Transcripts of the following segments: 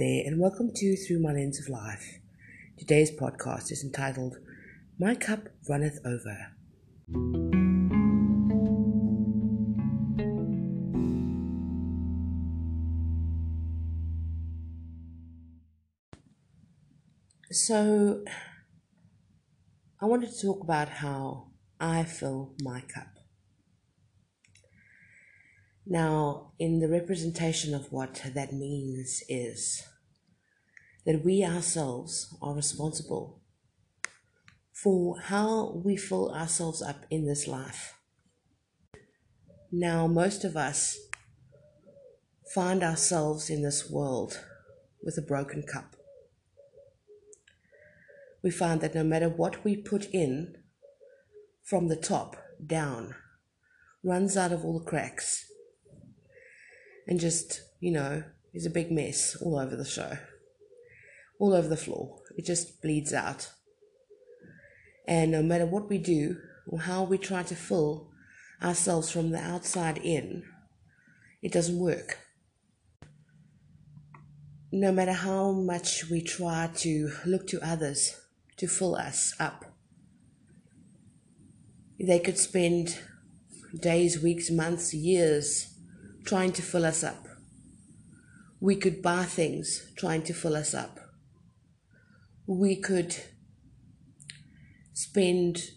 there, and welcome to Through My Lens of Life. Today's podcast is entitled My Cup Runneth Over. So, I wanted to talk about how I fill my cup. Now, in the representation of what that means is that we ourselves are responsible for how we fill ourselves up in this life. Now, most of us find ourselves in this world with a broken cup. We find that no matter what we put in from the top down, runs out of all the cracks and just, you know, is a big mess all over the show, all over the floor. It just bleeds out. And no matter what we do or how we try to fill ourselves from the outside in, it doesn't work. No matter how much we try to look to others to fill us up, they could spend days, weeks, months, years trying to fill us up. We could buy things trying to fill us up. We could spend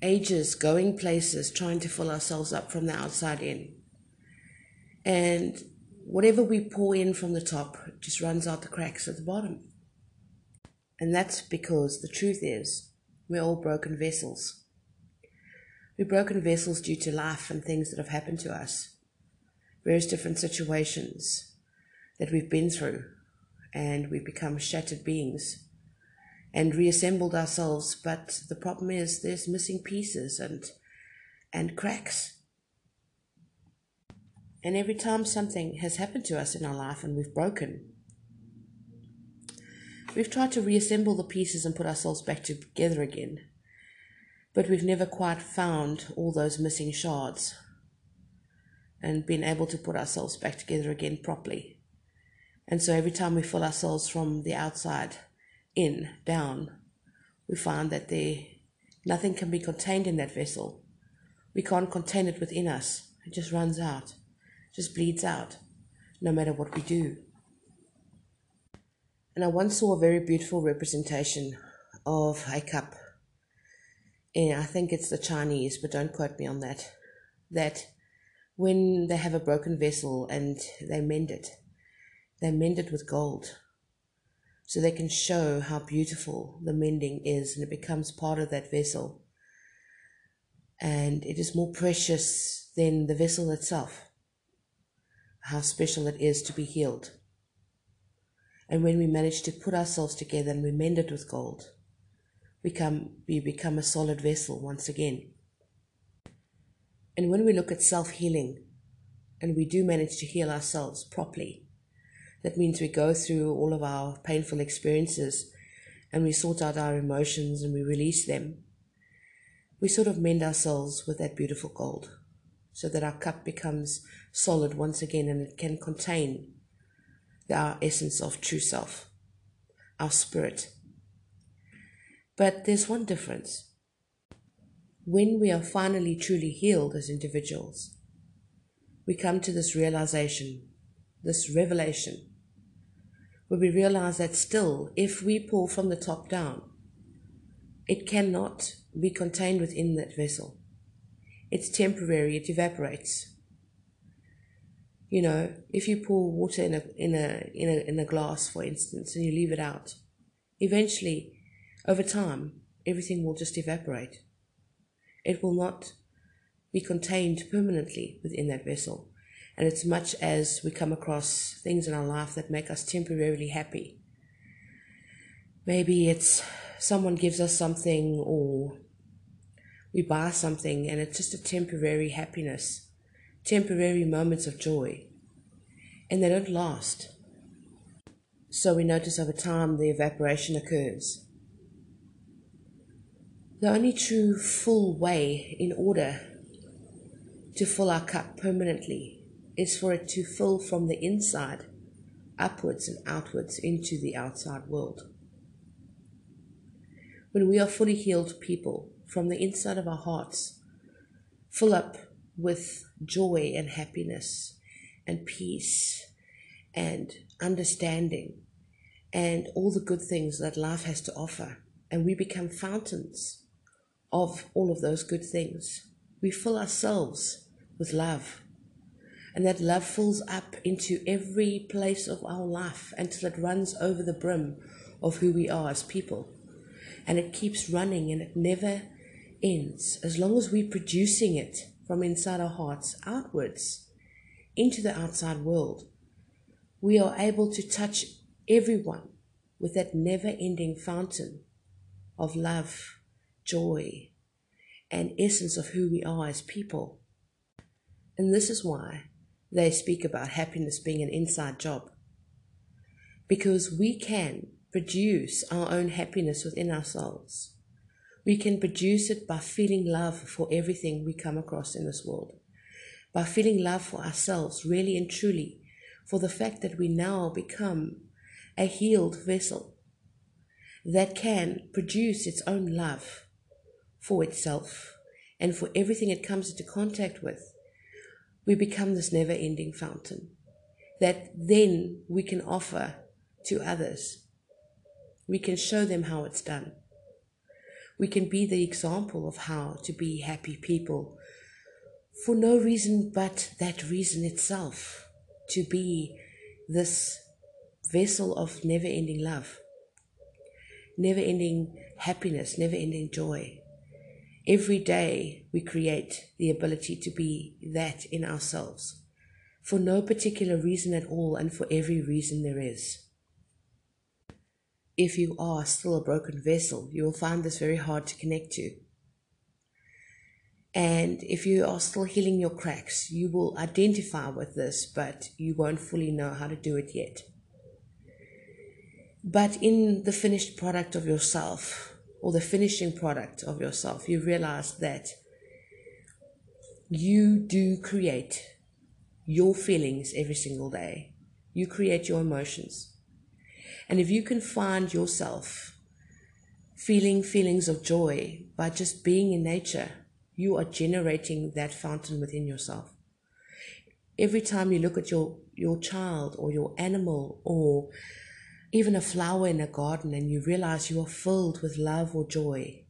ages going places trying to fill ourselves up from the outside in. And whatever we pour in from the top just runs out the cracks at the bottom. And that's because the truth is, we're all broken vessels. We're broken vessels due to life and things that have happened to us various different situations that we've been through, and we've become shattered beings and reassembled ourselves. But the problem is there's missing pieces and and cracks. And every time something has happened to us in our life and we've broken, we've tried to reassemble the pieces and put ourselves back together again. But we've never quite found all those missing shards and been able to put ourselves back together again properly. And so every time we fill ourselves from the outside in, down, we find that there nothing can be contained in that vessel. We can't contain it within us. It just runs out, just bleeds out, no matter what we do. And I once saw a very beautiful representation of a cup. And I think it's the Chinese, but don't quote me on that. That when they have a broken vessel and they mend it, they mend it with gold. So they can show how beautiful the mending is and it becomes part of that vessel. And it is more precious than the vessel itself. How special it is to be healed. And when we manage to put ourselves together and we mend it with gold, we, come, we become a solid vessel once again. And when we look at self healing and we do manage to heal ourselves properly, that means we go through all of our painful experiences and we sort out our emotions and we release them. We sort of mend ourselves with that beautiful gold so that our cup becomes solid once again and it can contain our essence of true self, our spirit. But there's one difference when we are finally truly healed as individuals, we come to this realization, this revelation, where we realize that still, if we pour from the top down, it cannot be contained within that vessel. It's temporary, it evaporates. You know, if you pour water in a, in a, in a, in a glass, for instance, and you leave it out, eventually, over time, everything will just evaporate it will not be contained permanently within that vessel. And it's much as we come across things in our life that make us temporarily happy. Maybe it's someone gives us something or we buy something and it's just a temporary happiness, temporary moments of joy. And they don't last. So we notice over time the evaporation occurs. The only true full way in order to fill our cup permanently is for it to fill from the inside upwards and outwards into the outside world. When we are fully healed people from the inside of our hearts, full up with joy and happiness and peace and understanding and all the good things that life has to offer, and we become fountains of all of those good things. We fill ourselves with love. And that love fills up into every place of our life until it runs over the brim of who we are as people. And it keeps running and it never ends. As long as we're producing it from inside our hearts outwards into the outside world, we are able to touch everyone with that never ending fountain of love, joy, and essence of who we are as people. And this is why they speak about happiness being an inside job. Because we can produce our own happiness within ourselves. We can produce it by feeling love for everything we come across in this world, by feeling love for ourselves, really and truly, for the fact that we now become a healed vessel that can produce its own love for itself and for everything it comes into contact with, we become this never ending fountain that then we can offer to others. We can show them how it's done. We can be the example of how to be happy people for no reason but that reason itself to be this vessel of never ending love, never ending happiness, never ending joy. Every day we create the ability to be that in ourselves for no particular reason at all and for every reason there is. If you are still a broken vessel, you will find this very hard to connect to. And if you are still healing your cracks, you will identify with this, but you won't fully know how to do it yet. But in the finished product of yourself, or the finishing product of yourself, you realize that you do create your feelings every single day. You create your emotions. And if you can find yourself feeling feelings of joy by just being in nature, you are generating that fountain within yourself. Every time you look at your, your child or your animal or even a flower in a garden and you realize you are filled with love or joy.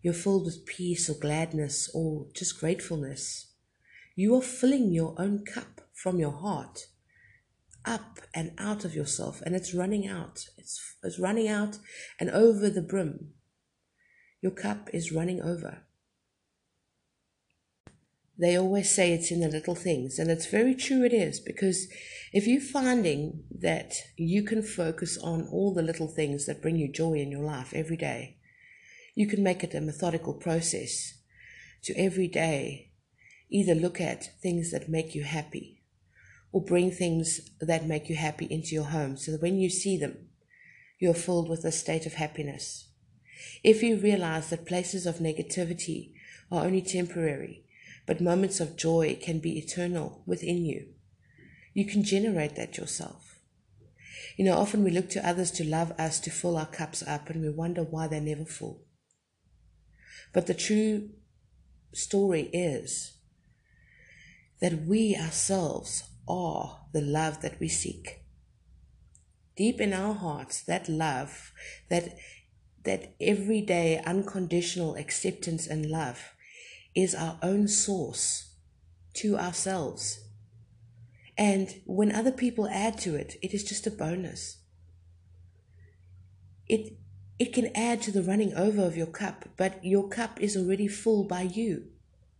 You're filled with peace or gladness or just gratefulness. You are filling your own cup from your heart up and out of yourself and it's running out. It's, it's running out and over the brim. Your cup is running over. They always say it's in the little things, and it's very true it is because if you're finding that you can focus on all the little things that bring you joy in your life every day, you can make it a methodical process to every day either look at things that make you happy or bring things that make you happy into your home so that when you see them, you're filled with a state of happiness. If you realize that places of negativity are only temporary, but moments of joy can be eternal within you. You can generate that yourself. You know, often we look to others to love us, to fill our cups up, and we wonder why they're never full. But the true story is that we ourselves are the love that we seek. Deep in our hearts, that love, that, that everyday unconditional acceptance and love is our own source to ourselves. And when other people add to it, it is just a bonus. It, it can add to the running over of your cup, but your cup is already full by you.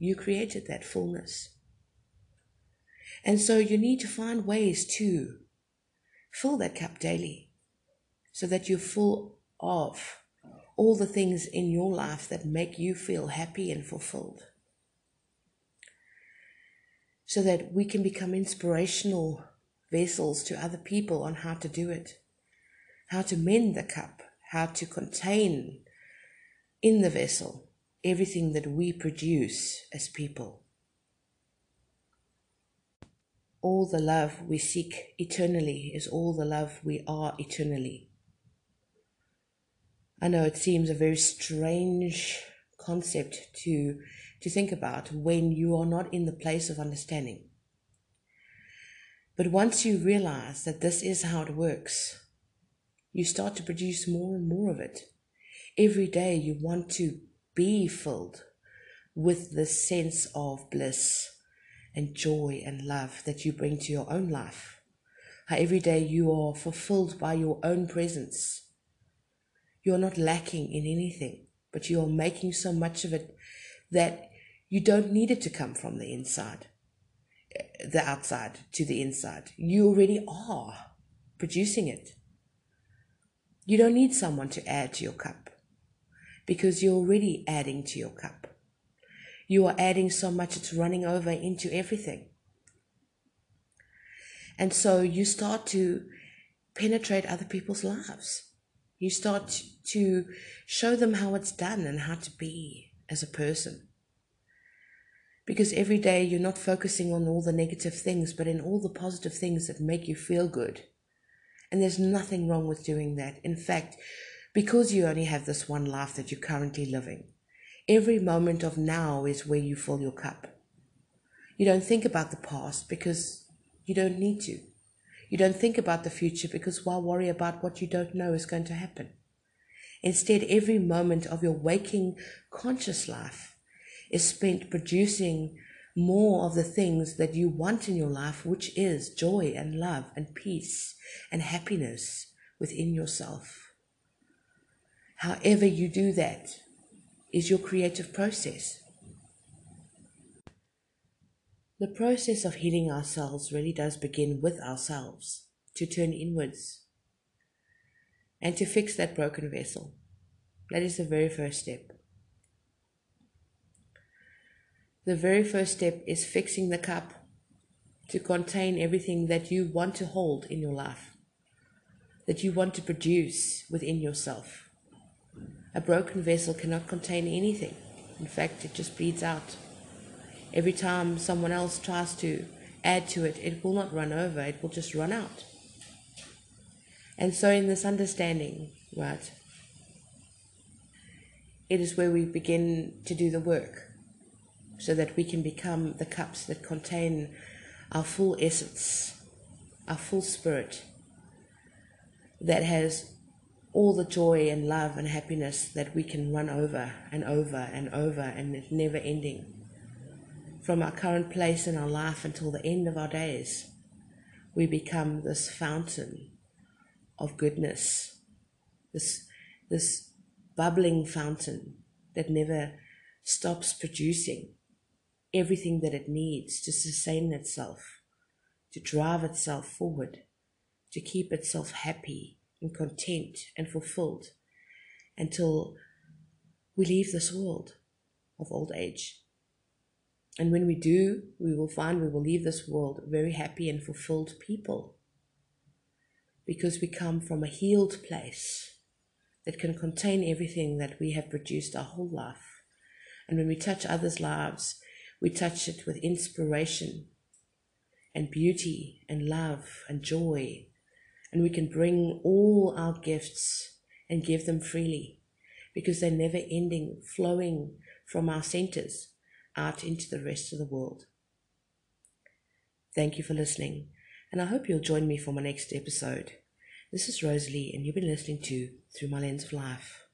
You created that fullness. And so you need to find ways to fill that cup daily so that you're full of all the things in your life that make you feel happy and fulfilled. So that we can become inspirational vessels to other people on how to do it, how to mend the cup, how to contain in the vessel everything that we produce as people. all the love we seek eternally is all the love we are eternally. I know it seems a very strange concept to, to think about when you are not in the place of understanding. But once you realize that this is how it works, you start to produce more and more of it. Every day you want to be filled with this sense of bliss and joy and love that you bring to your own life. How every day you are fulfilled by your own presence. You're not lacking in anything, but you are making so much of it that you don't need it to come from the inside eh, the outside to the inside. You already are producing it. You don't need someone to add to your cup because you're already adding to your cup. You are adding so much it's running over into everything. And so you start to penetrate other people's lives. You start to show them how it's done and how to be as a person. Because every day you're not focusing on all the negative things, but in all the positive things that make you feel good. And there's nothing wrong with doing that. In fact, because you only have this one life that you're currently living, every moment of now is where you fill your cup. You don't think about the past because you don't need to. You don't think about the future because why worry about what you don't know is going to happen? Instead, every moment of your waking conscious life is spent producing more of the things that you want in your life, which is joy and love and peace and happiness within yourself. However, you do that is your creative process. The process of healing ourselves really does begin with ourselves to turn inwards and to fix that broken vessel. That is the very first step. The very first step is fixing the cup to contain everything that you want to hold in your life, that you want to produce within yourself. A broken vessel cannot contain anything. In fact, it just bleeds out. Every time someone else tries to add to it, it will not run over, it will just run out. And so, in this understanding, right, it is where we begin to do the work so that we can become the cups that contain our full essence, our full spirit, that has all the joy and love and happiness that we can run over and over and over and it's never ending. From our current place in our life until the end of our days, we become this fountain of goodness, this, this bubbling fountain that never stops producing everything that it needs to sustain itself, to drive itself forward, to keep itself happy and content and fulfilled until we leave this world of old age. And when we do, we will find we will leave this world very happy and fulfilled people because we come from a healed place that can contain everything that we have produced our whole life. And when we touch others' lives, we touch it with inspiration and beauty and love and joy. And we can bring all our gifts and give them freely because they're never ending, flowing from our centers out into the rest of the world. Thank you for listening, and I hope you'll join me for my next episode. This is Rosalie, and you've been listening to Through My Lens of Life.